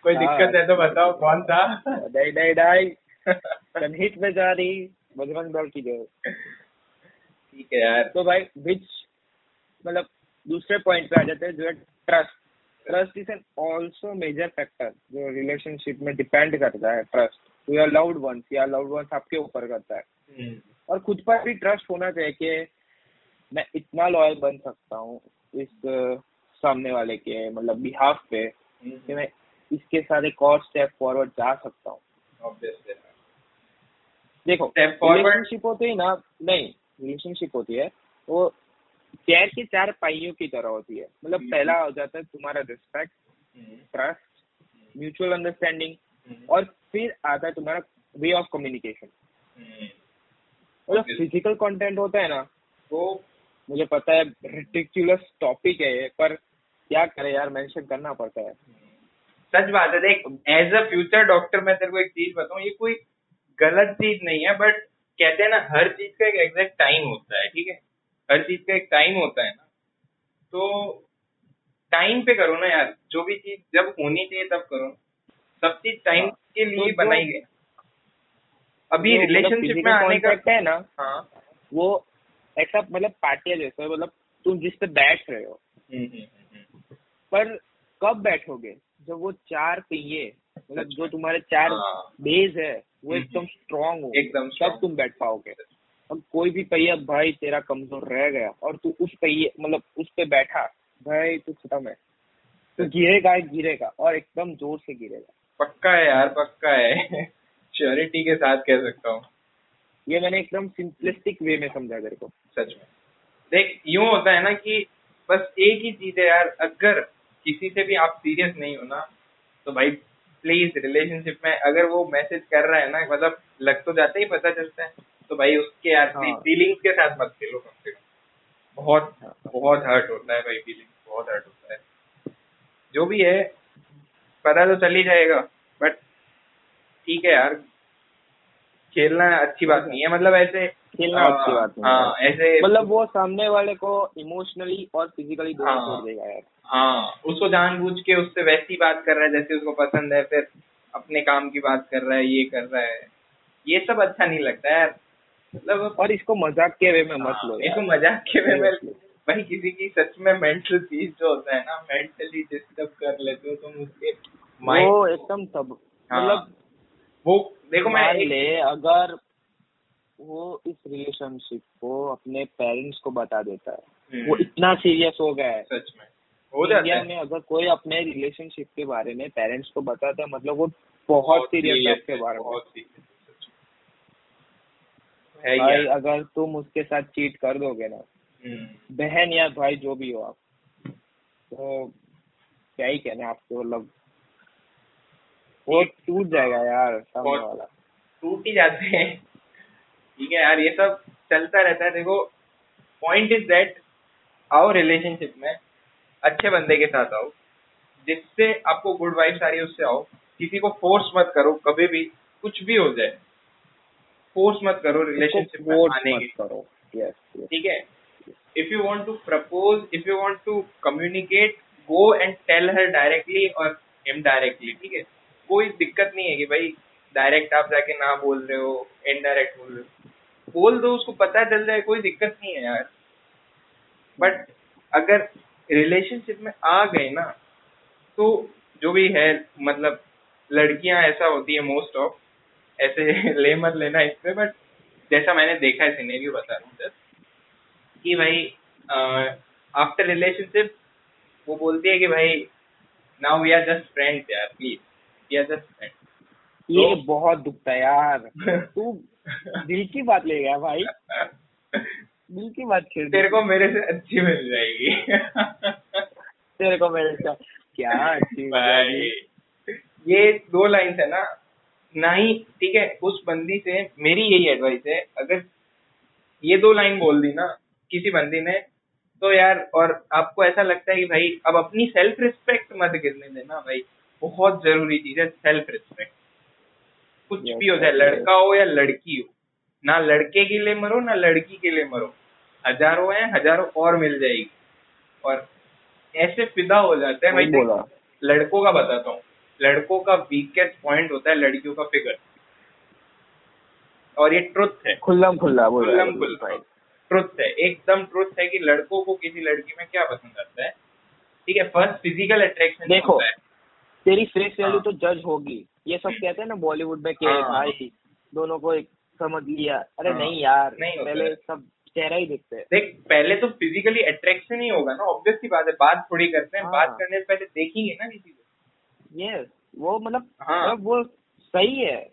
कोई हाँ। दिक्कत है तो बताओ कौन था? डाई डाई डाई जनहित में जा रही बजरंग दल की जय। ठीक है यार। तो भाई विच मतलब दूसरे पॉइंट पे आ जाते हैं जो है trust trust is an also major factor जो रिलेशनशिप में डिपेंड करता है trust to your loved ones या लव्ड वंस आपके ऊपर करता है। हम्म, और खुद पर भी ट्रस्ट होना चाहिए कि मैं इतना लॉयल बन सकता हूँ इस सामने वाले के मतलब बिहाफ पे कि हम्म, मैं इसके साथ एक और स्टेप फॉरवर्ड जा सकता हूँ। देखो रिलेशनशिप होती है ना नहीं रिलेशनशिप होती है वो चेयर की चार पाइयों की तरह होती है। मतलब हम्म। पहला हो जाता है तुम्हारा respect hmm, trust mutual understanding hmm, और फिर आता है तुम्हारा वे ऑफ़ कम्युनिकेशन हम्म, मतलब फ़िज़िकल कंटेंट होता है ना वो मुझे पता है रिटिकुलस टॉपिक है पर क्या करे यार मेंशन करना पड़ता है। सच बात है देख एज अ फ्यूचर डॉक्टर मैं तेरे को एक चीज़ बताऊँ ये कोई गलत चीज़ नहीं है बट कहते हैं ना हर चीज़ का एक एग्जैक्ट टाइम होता है ठीक है? हर चीज़ का एक टाइम होता है ना। तो टाइम पे करो ना यार जो भी चीज़ जब होनी चाहिए तब करो। सब चीज़ टाइम हाँ। के लिए तो बनाई गई। अभी मतलब रिलेशनशिप में आने का है ना हाँ। वो ऐसा मतलब पार्टिया जैसा है मतलब तुम जिस पे बैठ रहे हो। हम्म, हम्म, हम्म। पर कब बैठोगे? जब वो चार पहिए मतलब जो तुम्हारे चार हाँ। बेस है वो हम्म, एकदम स्ट्रांग हो एकदम। तब तुम बैठ पाओगे। अब कोई भी पहिया भाई तेरा कमज़ोर रह गया और तू उस पहिए मतलब उस पे बैठा भाई तू खत्म है। तो गिरेगा गिरेगा और एकदम ज़ोर से गिरेगा। पक्का है यार पक्का है। श्योरिटी के साथ कह सकता हूँ। ये मैंने एकदम सिंपलिस्टिक वे में समझा तेरे को। सच में। देख यूँ होता है ना कि बस एक ही चीज़ है यार अगर किसी से भी आप सीरियस नहीं हो ना तो भाई प्लीज़ रिलेशनशिप में अगर वो मैसेज कर रहा है ना मतलब लग तो जाते ही पता चलता है। तो भाई उसके यार हाँ। फीलिंग्स के साथ मत खेलो कम से कम बहुत बहुत हर्ट होता है भाई फीलिंग्स बहुत हर्ट होता है जो भी है पता तो चल ही जाएगा बट ठीक है यार खेलना अच्छी बात नहीं है मतलब ऐसे खेलना हाँ, अच्छी बात नहीं हाँ है। ऐसे मतलब वो सामने वाले को इमोशनली और फिजिकली दोनों हाँ। छोड़ देगा यार हाँ उसको जानबूझ के उससे वैसी बात कर रहा है जैसे उसको पसंद है फिर अपने काम की बात कर रहा है ये कर रहा है ये सब अच्छा नहीं लगता यार मतलब और इसको मज़ाक के वे में मत लो हाँ, इसको मज़ाक के वे में भाई किसी की सच में मेंटल पीस जो होता है ना मेंटली डिस्टर्ब कर लेते हो तुम उसके माइंड वो एकदम सब हाँ, मतलब वो देखो मैं ले अगर वो इस रिलेशनशिप को अपने पेरेंट्स को बता देता है हम्म, वो इतना सीरियस हो गया है। सच में। हो जाता इंडिया है। में अगर कोई अपने रिलेशनशिप के बारे में पेरेंट्स को बताता है मतलब वो बहुत सीरियस है उसके बारे में। है, भाई अगर तुम उसके साथ चीट कर दोगे ना हम्म, बहन या भाई जो भी हो आप तो क्या ही कहना आपको मतलब वो टूट जाएगा यार सामने वाला। टूट ही जाते हैं। ठीक है यार ये सब चलता रहता है। देखो पॉइंट इज़ दैट आओ रिलेशनशिप में अच्छे बंदे के साथ आओ जिससे आपको गुड वाइब्स आ रही है उससे आओ। किसी को फोर्स मत करो कभी भी कुछ भी हो जाए। फोर्स मत करो रिलेशनशिप में आने मत की करो। यस ठीक है? If you want to propose, if you want to communicate, go and tell her directly or indirectly, ठीक है? कोई दिक्कत नहीं है कि भाई डायरेक्ट आप जाके ना बोल रहे हो इनडायरेक्ट बोल रहे हो। बोल दो उसको पता चल जाए कोई दिक्कत नहीं है यार। बट अगर रिलेशनशिप में आ गए ना तो जो भी है मतलब लड़कियाँ ऐसा होती है मोस्ट ऑफ़ ऐसे *laughs* ले मत लेना इस पे बट जैसा मैंने देखा है सिनेरियो बता रहा हूँ कि भाई आफ्टर रिलेशनशिप वो बोलती है कि भाई now we are just friends यार please we are just friends ये तो- बहुत दुखता है यार। *laughs* तू दिल की बात ले गया भाई। दिल की बात खेल तेरे को मेरे से अच्छी मिल जाएगी। तेरे को मेरे साथ क्या अच्छी भाई ये दो लाइंस है ना ना ही ठीक है उस बंदी से मेरी यही एडवाइस है अगर ये दो लाइन बोल दी ना किसी बंदी ने तो यार और आपको ऐसा लगता है कि भाई अब अपनी सेल्फ रिस्पेक्ट मत गिरने देना भाई बहुत ज़रूरी चीज़ है सेल्फ रिस्पेक्ट कुछ भी हो जाए लड़का हो या लड़की हो ना लड़के के लिए मरो ना लड़की के लिए मरो। हज़ारों हैं हज़ारों और मिल जाएगी। और ऐसे फिदा हो जाते हैं भाई लड़कों का बताता हूँ। लड़कों का वीकेस्ट पॉइंट होता है लड़कियों का फिगर और ये ट्रुथ है। खुल्लम खुल्ला बोल खुल्लम खुल्ला। ट्रुथ है। एकदम ट्रुथ है कि लड़कों को किसी लड़की में क्या पसंद आता है। ठीक है फ़र्स्ट फ़िज़िकल अट्रैक्शन देखो, होता है। तेरी फेस वैल्यू हाँ। तो जज होगी। ये सब कहते हैं ना बॉलीवुड में कि हाँ। भाई दोनों को एक समझ लिया। अरे हाँ, नहीं यार नहीं पहले सब चेहरा ही देखते हैं। देख पहले तो फिजिकली अट्रैक्शन ही होगा ना। ऑब्वियस सी बात है बात थोड़ी करते हैं। हाँ। बात करने से पहले देखेंगे ना किसी को। यस वो मतलब हाँ। मतलब वो सही है।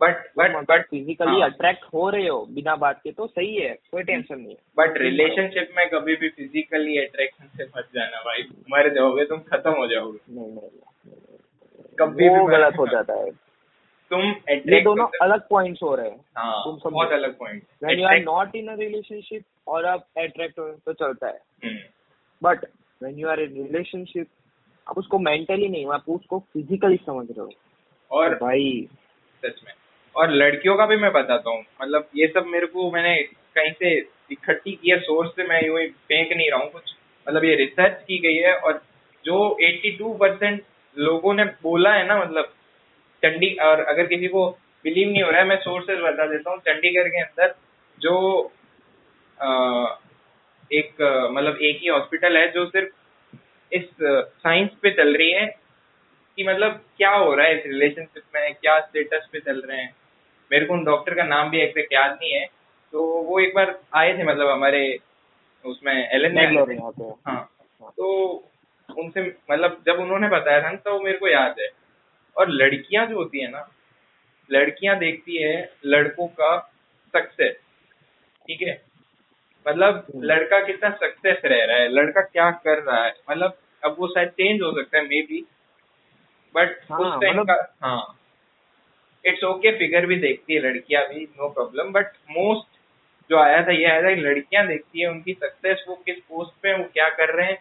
But but but physically. Attract हो। रहे हो बिना बात के तो सही है कोई टेंशन नहीं है। बट रिलेशनशिप में कभी भी फिजिकली अट्रैक्शन से मत जाना भाई। मर जाओगे तुम खत्म हो जाओगे। नहीं नहीं, कभी वो भी गलत हो जाता है। तुम ये दोनों अलग पॉइंट्स हो रहे हैं। हाँ तुम। बहुत अलग point when you are not in a relationship और आप अट्रैक्ट हो तो चलता है। हम्म, but when you are in relationship आप उसको मेंटली नहीं आप उसको फिजिकली समझ रहे हो। और भाई। सच में। और लड़कियों का भी मैं बताता हूँ मतलब ये सब मेरे को मैंने कहीं से इकट्ठी किया सोर्स से मैं यूँ ही फेंक नहीं रहा हूँ कुछ। मतलब ये रिसर्च की गई है और जो 82 परसेंट लोगों ने बोला है ना मतलब चंडी और अगर किसी को बिलीव नहीं हो रहा है मैं सोर्सेज बता देता हूँ चंडीगढ़ के अंदर जो अ, एक मतलब एक ही हॉस्पिटल है जो सिर्फ़ इस साइंस पे चल रही है कि मतलब क्या हो रहा है इस रिलेशनशिप में? क्या स्टेटस पे चल रहे हैं? मेरे को उन डॉक्टर का नाम भी एग्जैक्ट याद नहीं है। तो वो एक बार आए थे मतलब हमारे उसमें एल आते हैं। तो उनसे मतलब जब उन्होंने बताया था ना, तो मेरे को याद है। और लड़कियाँ जो होती है ना लड़कियाँ देखती है लड़कों का सक्सेस ठीक है? मतलब हम्म। लड़का कितना सक्सेस रह रहा है लड़का क्या कर रहा है? मतलब अब वो शायद चेंज हो सकता है मे बी बट हाँ, उस टाइम मतलब- का हाँ. इट्स ओके फिगर भी देखती है लड़कियाँ भी नो प्रॉब्लम बट मोस्ट जो आया था ये आया था कि लड़कियाँ देखती है उनकी सक्सेस वो किस पोस्ट पे वो क्या कर रहे हैं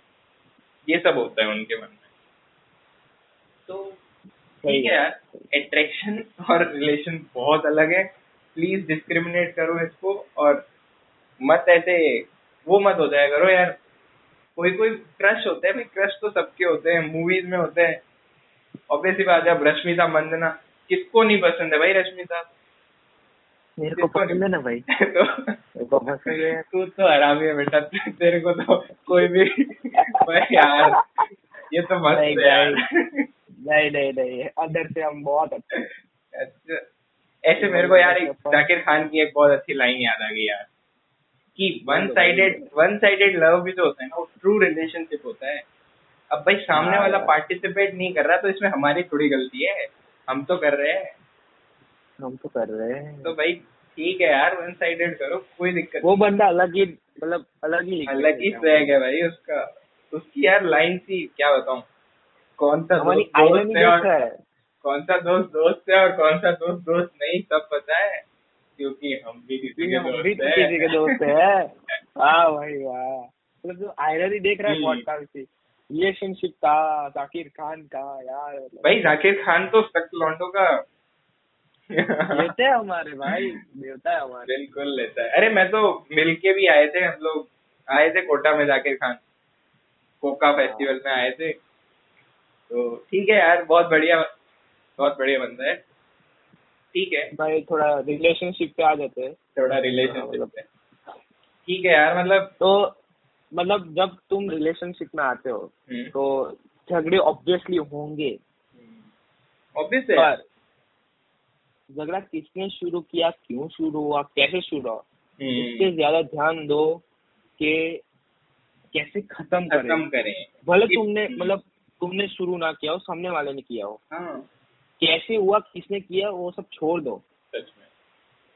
ये सब होता है उनके मन में. तो ठीक है यार अट्रैक्शन और रिलेशन बहुत अलग है. प्लीज़ डिस्क्रिमिनेट करो इसको और मत ऐसे वो मत हो जाया करो यार. कोई कोई क्रश होते हैं भाई क्रश तो सबके होते हैं मूवीज़ में होते हैं। ऑब्वियसली बात है रश्मिता मंदना किसको नहीं पसंद है भाई रश्मिता? मेरे को पसंद है ना भाई। *laughs* तो मेरे को पसंद है। *laughs* तू तो हरामी है बेटा तेरे को तो कोई भी *laughs* भाई यार ये तो मस्त नहीं, है यार। नहीं नहीं नहीं अंदर से हम बहुत अच्छे अच्छा ऐसे मेरे को यार एक जाकिर खान की एक बहुत अच्छी लाइन याद आ गई यार। कि one sided one sided love भी जो होता है ना वो ट्रू रिलेशनशिप होता है। अब भाई सामने हाँ वाला पार्टिसिपेट नहीं कर रहा तो इसमें हमारी थोड़ी गलती है। हम तो कर रहे हैं। हम तो कर रहे हैं। तो भाई ठीक है यार वन साइडेड करो कोई दिक्कत वो बंदा अलग ही मतलब अलग ही अलग ही है। भाई उसका। उसकी यार लाइन थी क्या बताऊँ? कौन सा दोस्त दोस्त है और कौन सा दोस्त दोस्त है और कौन सा दोस्त दोस्त नहीं सब पता है। क्योंकि हम भी किसी के दोस्त भी किसी के दोस्त है। वाह *laughs* भाई वाह। मतलब जो आयरनी देख रहा है। पॉडकास्ट की रिलेशनशिप का जाकिर खान का यार। भाई जाकिर खान तो सख्त लौंडों का *laughs* लेते हैं हमारे भाई देवता है हमारे। बिल्कुल लेता है। अरे मैं तो मिल के भी आए थे हम लोग। आए थे कोटा में जाकिर खान। कोका फेस्टिवल में आए थे। तो ठीक है यार बहुत बढ़िया बहुत बढ़िया बंदा है। ठीक है। भाई थोड़ा रिलेशनशिप पे आ जाते हैं। थोड़ा रिलेशनशिप है ठीक है यार मतलब तो मतलब जब तुम रिलेशनशिप में आते हो हम्म, तो झगड़े ऑब्वियसली होंगे। ऑब्वियस है। झगड़ा किसने शुरू किया क्यों शुरू हुआ कैसे शुरू हुआ? हम्म, इससे ज़्यादा ध्यान दो कि कैसे खत्म करें। खत्म करें। भले तुमने मतलब तुमने शुरू ना किया हो सामने वाले ने किया हो। हाँ। कैसे हुआ किसने किया वो सब छोड़ दो।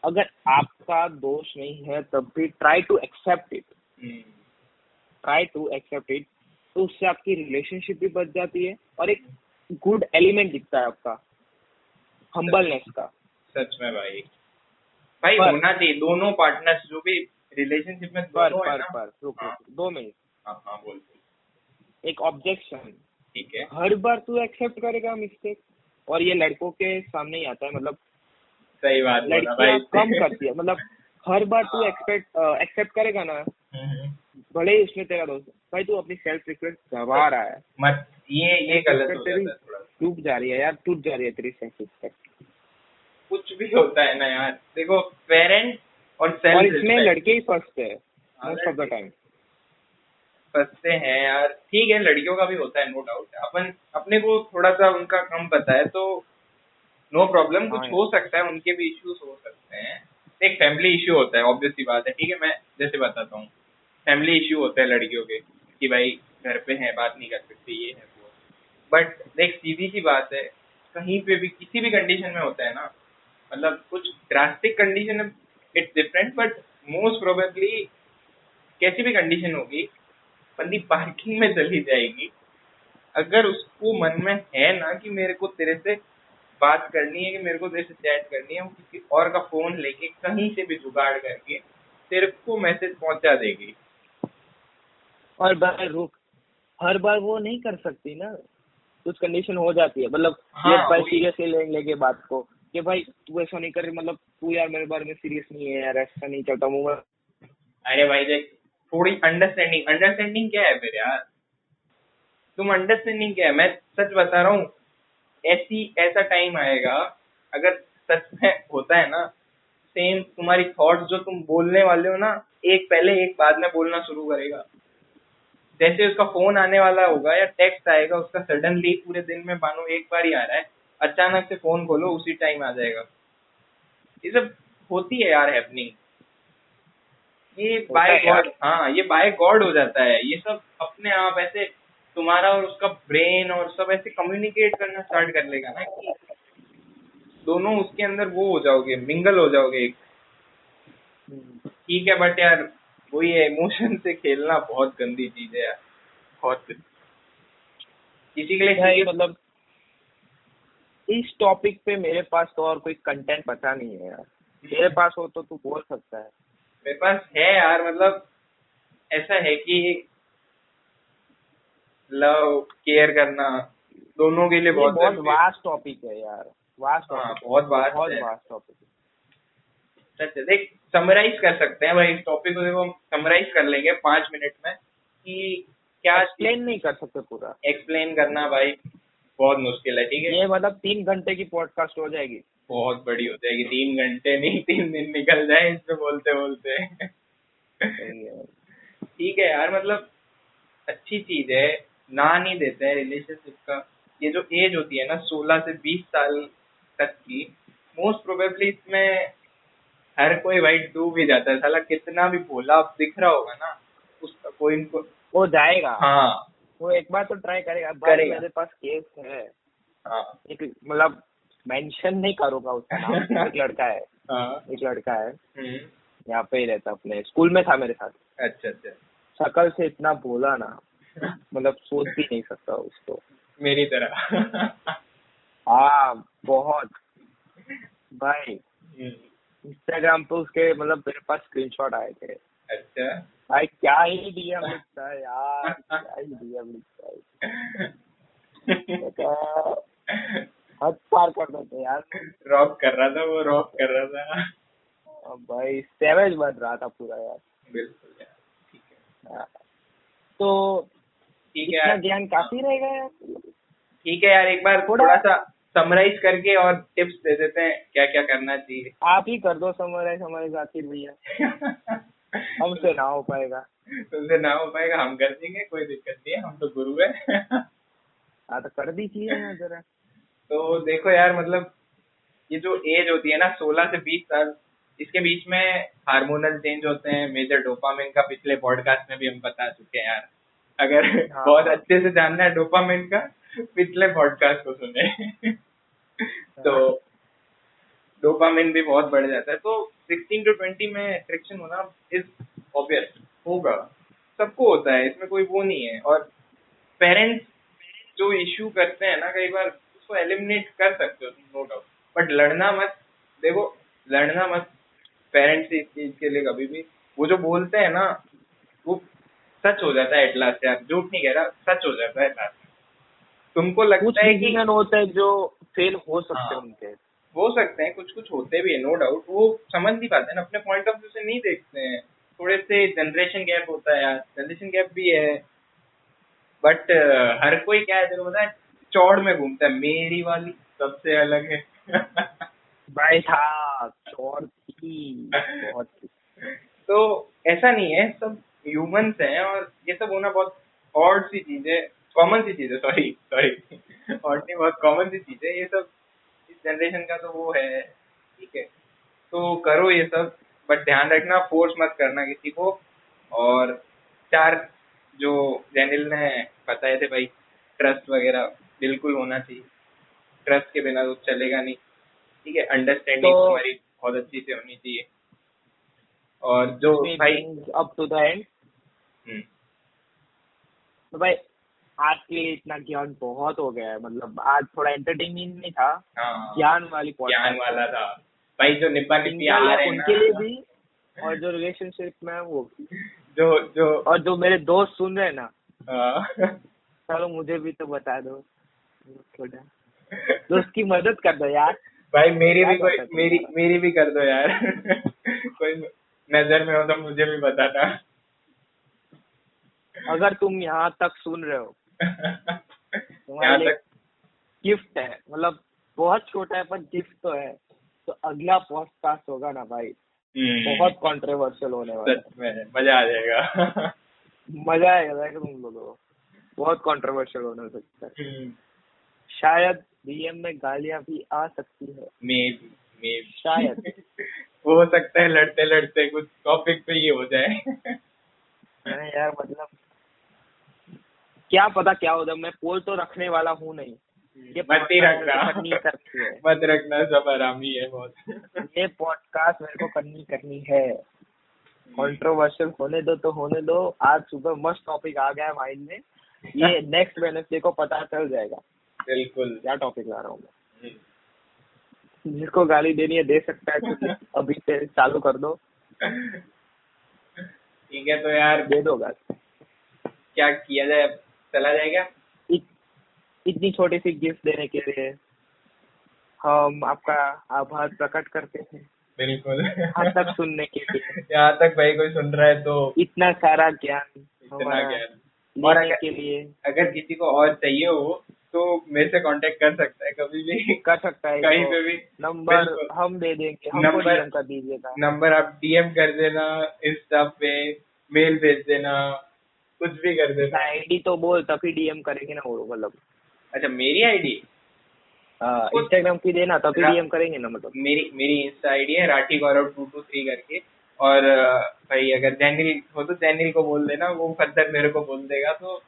अगर आपका दोष नहीं है तब भी try to accept it try to accept it तो उससे आपकी रिलेशनशिप भी बच जाती है और एक गुड एलिमेंट दिखता है आपका। हम्बलनेस का। सच में भाई। भाई पर- होना चाहिए। दोनों पार्टनर्स जो भी रिलेशनशिप में पर है पर पर रुक हाँ। रुक दो मिनट। हाँ हाँ बोल एक ऑब्जेक्शन ठीक है। हर बार तू एक्सेप्ट करेगा मिस्टेक और ये लड़कों के सामने ही आता है मतलब सही बात लड़कियाँ कम करती है। मतलब हर बार तू। एक्सपेक्ट एक्सेप्ट करेगा ना हम्म, भले ही उसमें तेरा दोस्त भाई तू अपनी सेल्फ रिस्पेक्ट गवा रहा है। मत ये ये गलत हो जाता है टूट जा रही है यार टूट जा रही है तेरी सेल्फ रिस्पेक्ट कुछ भी होता है ना यार। देखो पेरेंट और और इसमें लड़के ही फ़र्स्ट हैं हाँ, मोस्ट ऑफ़ द टाइम फंसते हैं यार। ठीक है लड़कियों का भी होता है नो डाउट अपन अपने को थोड़ा सा उनका कम पता है तो नो प्रॉब्लम कुछ हाँ। हो सकता है उनके भी इश्यूज़ हो सकते हैं। एक फैमिली इश्यू होता है ऑब्वियस सी बात है ठीक है? मैं जैसे बताता हूँ। फैमिली इश्यू होता है लड़कियों के कि भाई घर पे है बात नहीं कर सकते ये है वो। बट देख सीधी सी बात है कहीं पे भी किसी भी कंडीशन में होता है ना मतलब कुछ drastic condition it's different but most probably कैसी भी कंडीशन होगी बंदी पार्किंग में चली जाएगी। अगर उसको मन में है ना कि मेरे को तेरे से बात करनी है कि मेरे को तेरे से चैट करनी है वो किसी और का फ़ोन लेके कहीं से भी जुगाड़ करके तेरे को मैसेज पहुँचा देगी। और भाई रुक हर बार वो नहीं कर सकती ना। कुछ कंडीशन हो जाती है। मतलब हाँ। सीरियसली ले लेंगे बात को कि भाई तू ऐसा नहीं कर मतलब तू यार मेरे बारे में सीरियस नहीं है यार ऐसा नहीं चलता मुँह अरे भाई देख थोड़ी अंडरस्टैंडिंग अंडरस्टैंडिंग क्या है फिर यार? तुम अंडरस्टैंडिंग क्या है? मैं सच बता रहा हूँ, ऐसी, ऐसा टाइम आएगा, अगर सच में होता है ना सेम तुम्हारी थॉट्स जो तुम बोलने वाले हो ना, एक पहले एक बाद में बोलना शुरू करेगा। जैसे उसका फ़ोन आने वाला होगा या टेक्स्ट आएगा, उसका सडनली पूरे दिन में मानो एक बार ही आ रहा है, अचानक से फ़ोन खोलो, उसी टाइम आ जाएगा। ये सब होती है यार हैपनिंग ये बाय गॉड हाँ ये बाय गॉड हो जाता है। ये सब अपने आप ऐसे तुम्हारा और उसका ब्रेन और सब ऐसे कम्युनिकेट करना स्टार्ट कर लेगा ना कि दोनों उसके अंदर वो हो जाओगे मिंगल हो जाओगे एक। ठीक है बट यार वही है इमोशन से खेलना बहुत गंदी चीज़ है यार। बहुत किसी के लिए मतलब इस टॉपिक पे मेरे पास तो और कोई कंटेंट पता नहीं है यार। मेरे *laughs* पास हो तो तू बोल सकता है। मेरे पास है यार मतलब ऐसा है कि लव केयर करना दोनों के लिए बहुत बहुत वास्ट टॉपिक है यार वास्ट हाँ, टॉपिक बहुत vast बहुत। वास्ट टॉपिक सच देख समराइज कर सकते हैं भाई इस टॉपिक को देखो समराइज कर लेंगे पाँच मिनट में कि क्या एक्सप्लेन नहीं कर सकते पूरा। एक्सप्लेन करना भाई बहुत मुश्किल है ठीक है? ये मतलब तीन घंटे की पॉडकास्ट हो जाएगी। बहुत बड़ी हो जाएगी। तीन घंटे नहीं तीन दिन निकल जाए इसमें बोलते बोलते। ठीक है यार मतलब अच्छी चीज़ है। ना नहीं देते हैं रिलेशनशिप का। ये जो एज होती है ना सोलह से बीस साल तक की मोस्ट प्रोबेबली इसमें हर कोई भाई डूब भी जाता है। साला कितना भी भोला दिख रहा होगा ना उसका कोई इनको वो जाएगा। हाँ। वो एक बार तो ट्राई करेगा। भाई करेगा। मेरे पास केस है। हाँ। एक मतलब मेंशन नहीं करूँगा उसका नाम। *laughs* एक लड़का है। हाँ। एक लड़का है। हम्म, यहाँ पे ही रहता अपने। स्कूल में था मेरे साथ। अच्छा अच्छा। शकल से इतना बोला ना मतलब सोच भी नहीं सकता उसको। मेरी तरह। हाँ बहुत। भाई हम्म, इंस्टाग्राम पे उसके मतलब मेरे पास स्क्रीनशॉट आए थे। अच्छा। भाई क्या ही डीएम लिखता है यार क्या ही डीएम लिखता है *laughs* हद पार कर देते यार। रॉक कर रहा था वो रॉक कर रहा था। भाई सेवेज बन रहा था पूरा यार। बिल्कुल यार ठीक है। तो ठीक है यार। ज्ञान काफ़ी रहेगा यार। ठीक है यार एक बार थोड़ा- सा समराइज करके और टिप्स दे देते हैं क्या क्या करना चाहिए। आप ही कर दो समराइज हमारे जाकिर भैया। *laughs* हमसे ना हो पाएगा। तुमसे ना हो पाएगा हम कर देंगे कोई दिक्कत नहीं है हम तो गुरु है। हाँ तो कर दीजिए ना जरा। तो देखो यार मतलब ये जो एज होती है ना 16 से 20 साल इसके बीच में हार्मोनल चेंज होते हैं मेजर डोपामिन का पिछले पॉडकास्ट में भी हम बता चुके हैं यार। अगर हाँ। बहुत अच्छे से जानना है डोपामिन का पिछले पॉडकास्ट को सुने। तो डोपामिन भी बहुत बढ़ जाता है। तो 16 टू 20 में अट्रैक्शन होना इज़ ऑब्वियस होगा। सबको होता है इसमें कोई वो नहीं है। और पेरेंट्स जो इश्यू करते हैं ना कई बार उसको एलिमिनेट कर सकते हो नो डाउट बट लड़ना मत. देखो लड़ना मत. पेरेंट्स इस चीज़ के लिए कभी भी. वो जो बोलते हैं ना वो सच हो जाता है एटलास्ट यार. झूठ नहीं कह रहा सच हो जाता है एटलास्ट तुमको लगता है कि होते जो फेल हो सकते हैं हाँ। उनके. हो सकते हैं कुछ कुछ होते भी है नो डाउट वो समझ नहीं पाते ना अपने पॉइंट ऑफ़ व्यू से नहीं देखते हैं. थोड़े से जनरेशन गैप होता है यार. जनरेशन गैप भी है. बट uh, हर कोई क्या है तेरे पता है चौड़ में घूमता है। मेरी वाली सबसे अलग है। भाई था चोर थी बहुत तो ऐसा नहीं है सब ह्यूमंस हैं और ये सब होना बहुत ऑड सी चीज़ है कॉमन सी चीज़ है सॉरी सॉरी ऑड नहीं बहुत कॉमन सी चीज़ है। ये सब इस जनरेशन का तो वो है ठीक है। तो करो ये सब बट ध्यान रखना फोर्स मत करना किसी को। और चार जो जैनिल ने बताए थे भाई ट्रस्ट वगैरह। बिल्कुल होना चाहिए। ट्रस्ट के बिना तो चलेगा नहीं। ठीक है अंडरस्टैंडिंग तो- हमारी बहुत अच्छी से होनी चाहिए। और जो भाई अप टू द एंड तो भाई आज के लिए इतना ज्ञान बहुत हो गया है। मतलब आज थोड़ा एंटरटेनमेंट नहीं था हाँ। ज्ञान वाली ज्ञान वाला था। भाई जो निब्बा निब्बी आ रहे हैं उनके लिए भी और जो रिलेशनशिप में है वो। जो जो और जो मेरे दोस्त सुन रहे हैं ना हाँ, *laughs* चलो मुझे भी तो बता दो। दोस्त की मदद कर दो यार। भाई मेरी भी कोई मेरी मेरी भी कर दो यार। *laughs* कोई नज़र में हो तो मुझे भी बताना अगर तुम यहाँ तक सुन रहे हो तुम्हारे तक। गिफ्ट है। मतलब बहुत छोटा है पर गिफ्ट तो है। तो अगला पॉडकास्ट होगा ना भाई। हम्म, बहुत कंट्रोवर्शियल होने वाला है मज़ा आ जाएगा। *laughs* मज़ा आएगा तुम लोगों को। बहुत कंट्रोवर्शियल होने सकता है। हम्म, शायद डीएम में गालियाँ भी आ सकती है। Maybe, maybe. शायद। *laughs* हो सकता है लड़ते लड़ते कुछ टॉपिक पे ये हो जाए। मैंने यार मतलब क्या पता क्या होता मैं पोल तो रखने वाला हूँ नहीं। ये मत ही रखना। मत रखना सब आरामी है बहुत। ये पॉडकास्ट मेरे को करनी करनी है। कंट्रोवर्शियल होने दो तो होने दो। आज सुबह मस्त टॉपिक आ गया माइंड में। ये *laughs* नेक्स्ट वेनसडे को पता चल जाएगा। बिल्कुल। क्या टॉपिक ला रहा हूँ मैं? हम्म। जिसको गाली देनी है दे सकता है *laughs* अभी से चालू कर दो। ठीक है तो यार। दे दो गाली। क्या किया जाए? चला जाएगा? इत, इतनी छोटी सी गिफ्ट देने के लिए हम आपका आभार प्रकट करते हैं। बिल्कुल। यहाँ तक सुनने के लिए। *laughs* यहाँ तक भाई कोई सुन रहा है तो। इतना सारा ज्ञान इतना ज्ञान। और अगर के लिए। अगर किसी को और चाहिए हो तो मेरे से कांटेक्ट कर सकता है कभी भी। *laughs* कर सकता है कहीं पे भी। नंबर हम दे देंगे हमको नंबर- डीएम कर दीजिएगा। नंबर आप डीएम कर देना इंस्टा पे मेल भेज देना कुछ भी कर देना। आईडी तो बोल तभी डीएम करेंगे ना वो मतलब। अच्छा मेरी आईडी इंस्टाग्राम की देना तभी डीएम करेंगे ना मतलब। मेरी मेरी इंस्टा आईडी है Rathi Gaurav two two three करके। और भाई अगर जैनिल हो तो जैनिल को बोल देना वो फर्दर मेरे को बोल देगा तो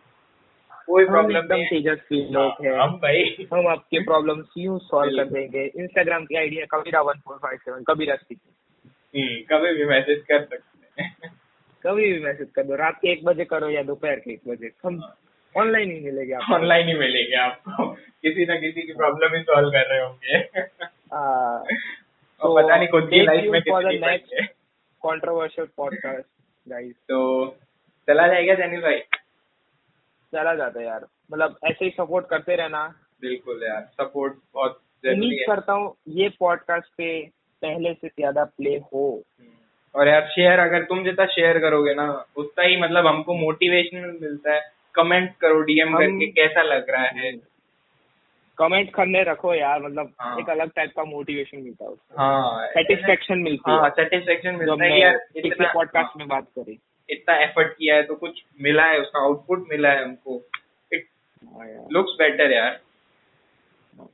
कोई प्रॉब्लम नहीं है। तेजस्वी लोग हैं हम भाई। हम आपके प्रॉब्लम यूँ सॉल्व कर देंगे। इंस्टाग्राम की आईडी है Kabira one four five seven Kabira six कभी भी मैसेज कर सकते हैं। *laughs* कभी भी मैसेज कर दो। रात के एक बजे करो या दोपहर के एक बजे। हम ऑनलाइन ही मिलेंगे आपको। ऑनलाइन ही मिलेंगे आपको। *laughs* किसी ना किसी की प्रॉब्लम ही सॉल्व कर रहे होंगे। आ, *laughs* और पता नहीं खुद की लाइफ में कितनी नेक्स्ट कंट्रोवर्शियल पॉडकास्ट गाइस तो चला जाएगा जैनिल भाई। चला जाता है यार। मतलब ऐसे ही सपोर्ट करते रहना। बिल्कुल यार सपोर्ट बहुत उम्मीद करता हूँ ये पॉडकास्ट पे पहले से ज़्यादा प्ले हो। और यार शेयर अगर तुम जितना शेयर करोगे ना उतना ही मतलब हमको मोटिवेशन मिलता है। कमेंट करो डीएम हम- करके कैसा लग रहा है। कमेंट करने रखो यार मतलब हाँ। एक अलग टाइप का मोटिवेशन मिलता है हाँ। सेटिस्फेक्शन मिलती हाँ है। सेटिस्फेक्शन मिलता है यार पॉडकास्ट में बात करी। इतना एफर्ट किया है तो कुछ मिला है उसका आउटपुट मिला है हमको। इट लुक्स बेटर यार।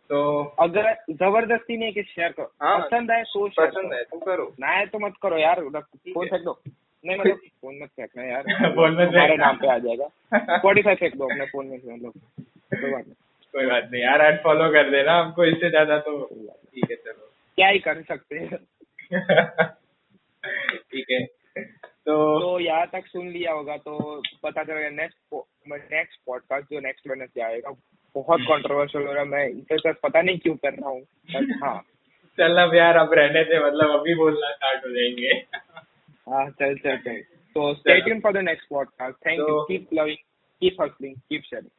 तो अगर ज़बरदस्ती नहीं कि शेयर करो। हाँ, पसंद है तो शेयर पसंद है तो करो। ना है तो मत करो यार फ़ोन फेंक दो। नहीं मतलब *laughs* फ़ोन मत फेंकना यार। *laughs* फ़ोन हमारे फेंकना। नाम पे आ जाएगा। *laughs* स्पॉटिफाई फेंक दो अपने फ़ोन में से मतलब। कोई बात नहीं। कोई बात नहीं यार आज फॉलो कर देना हमको इससे ज़्यादा तो। ठीक है चलो। क्या ही कर सकते हैं। ठीक है। तो तो यहाँ तक सुन लिया होगा तो पता चलेगा नेक्स्ट नेक्स्ट पॉडकास्ट जो नेक्स्ट वेडनेसडे आएगा बहुत कंट्रोवर्शियल हो रहा है मैं इसे तो पता नहीं क्यों कर रहा हूँ हाँ। चल अब यार अब रहने से मतलब अभी बोलना स्टार्ट हो जाएँगे। हाँ चल चल चल। तो stay tune for the next podcast thank you keep loving keep hustling keep sharing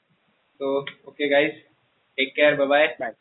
तो okay guys take care bye bye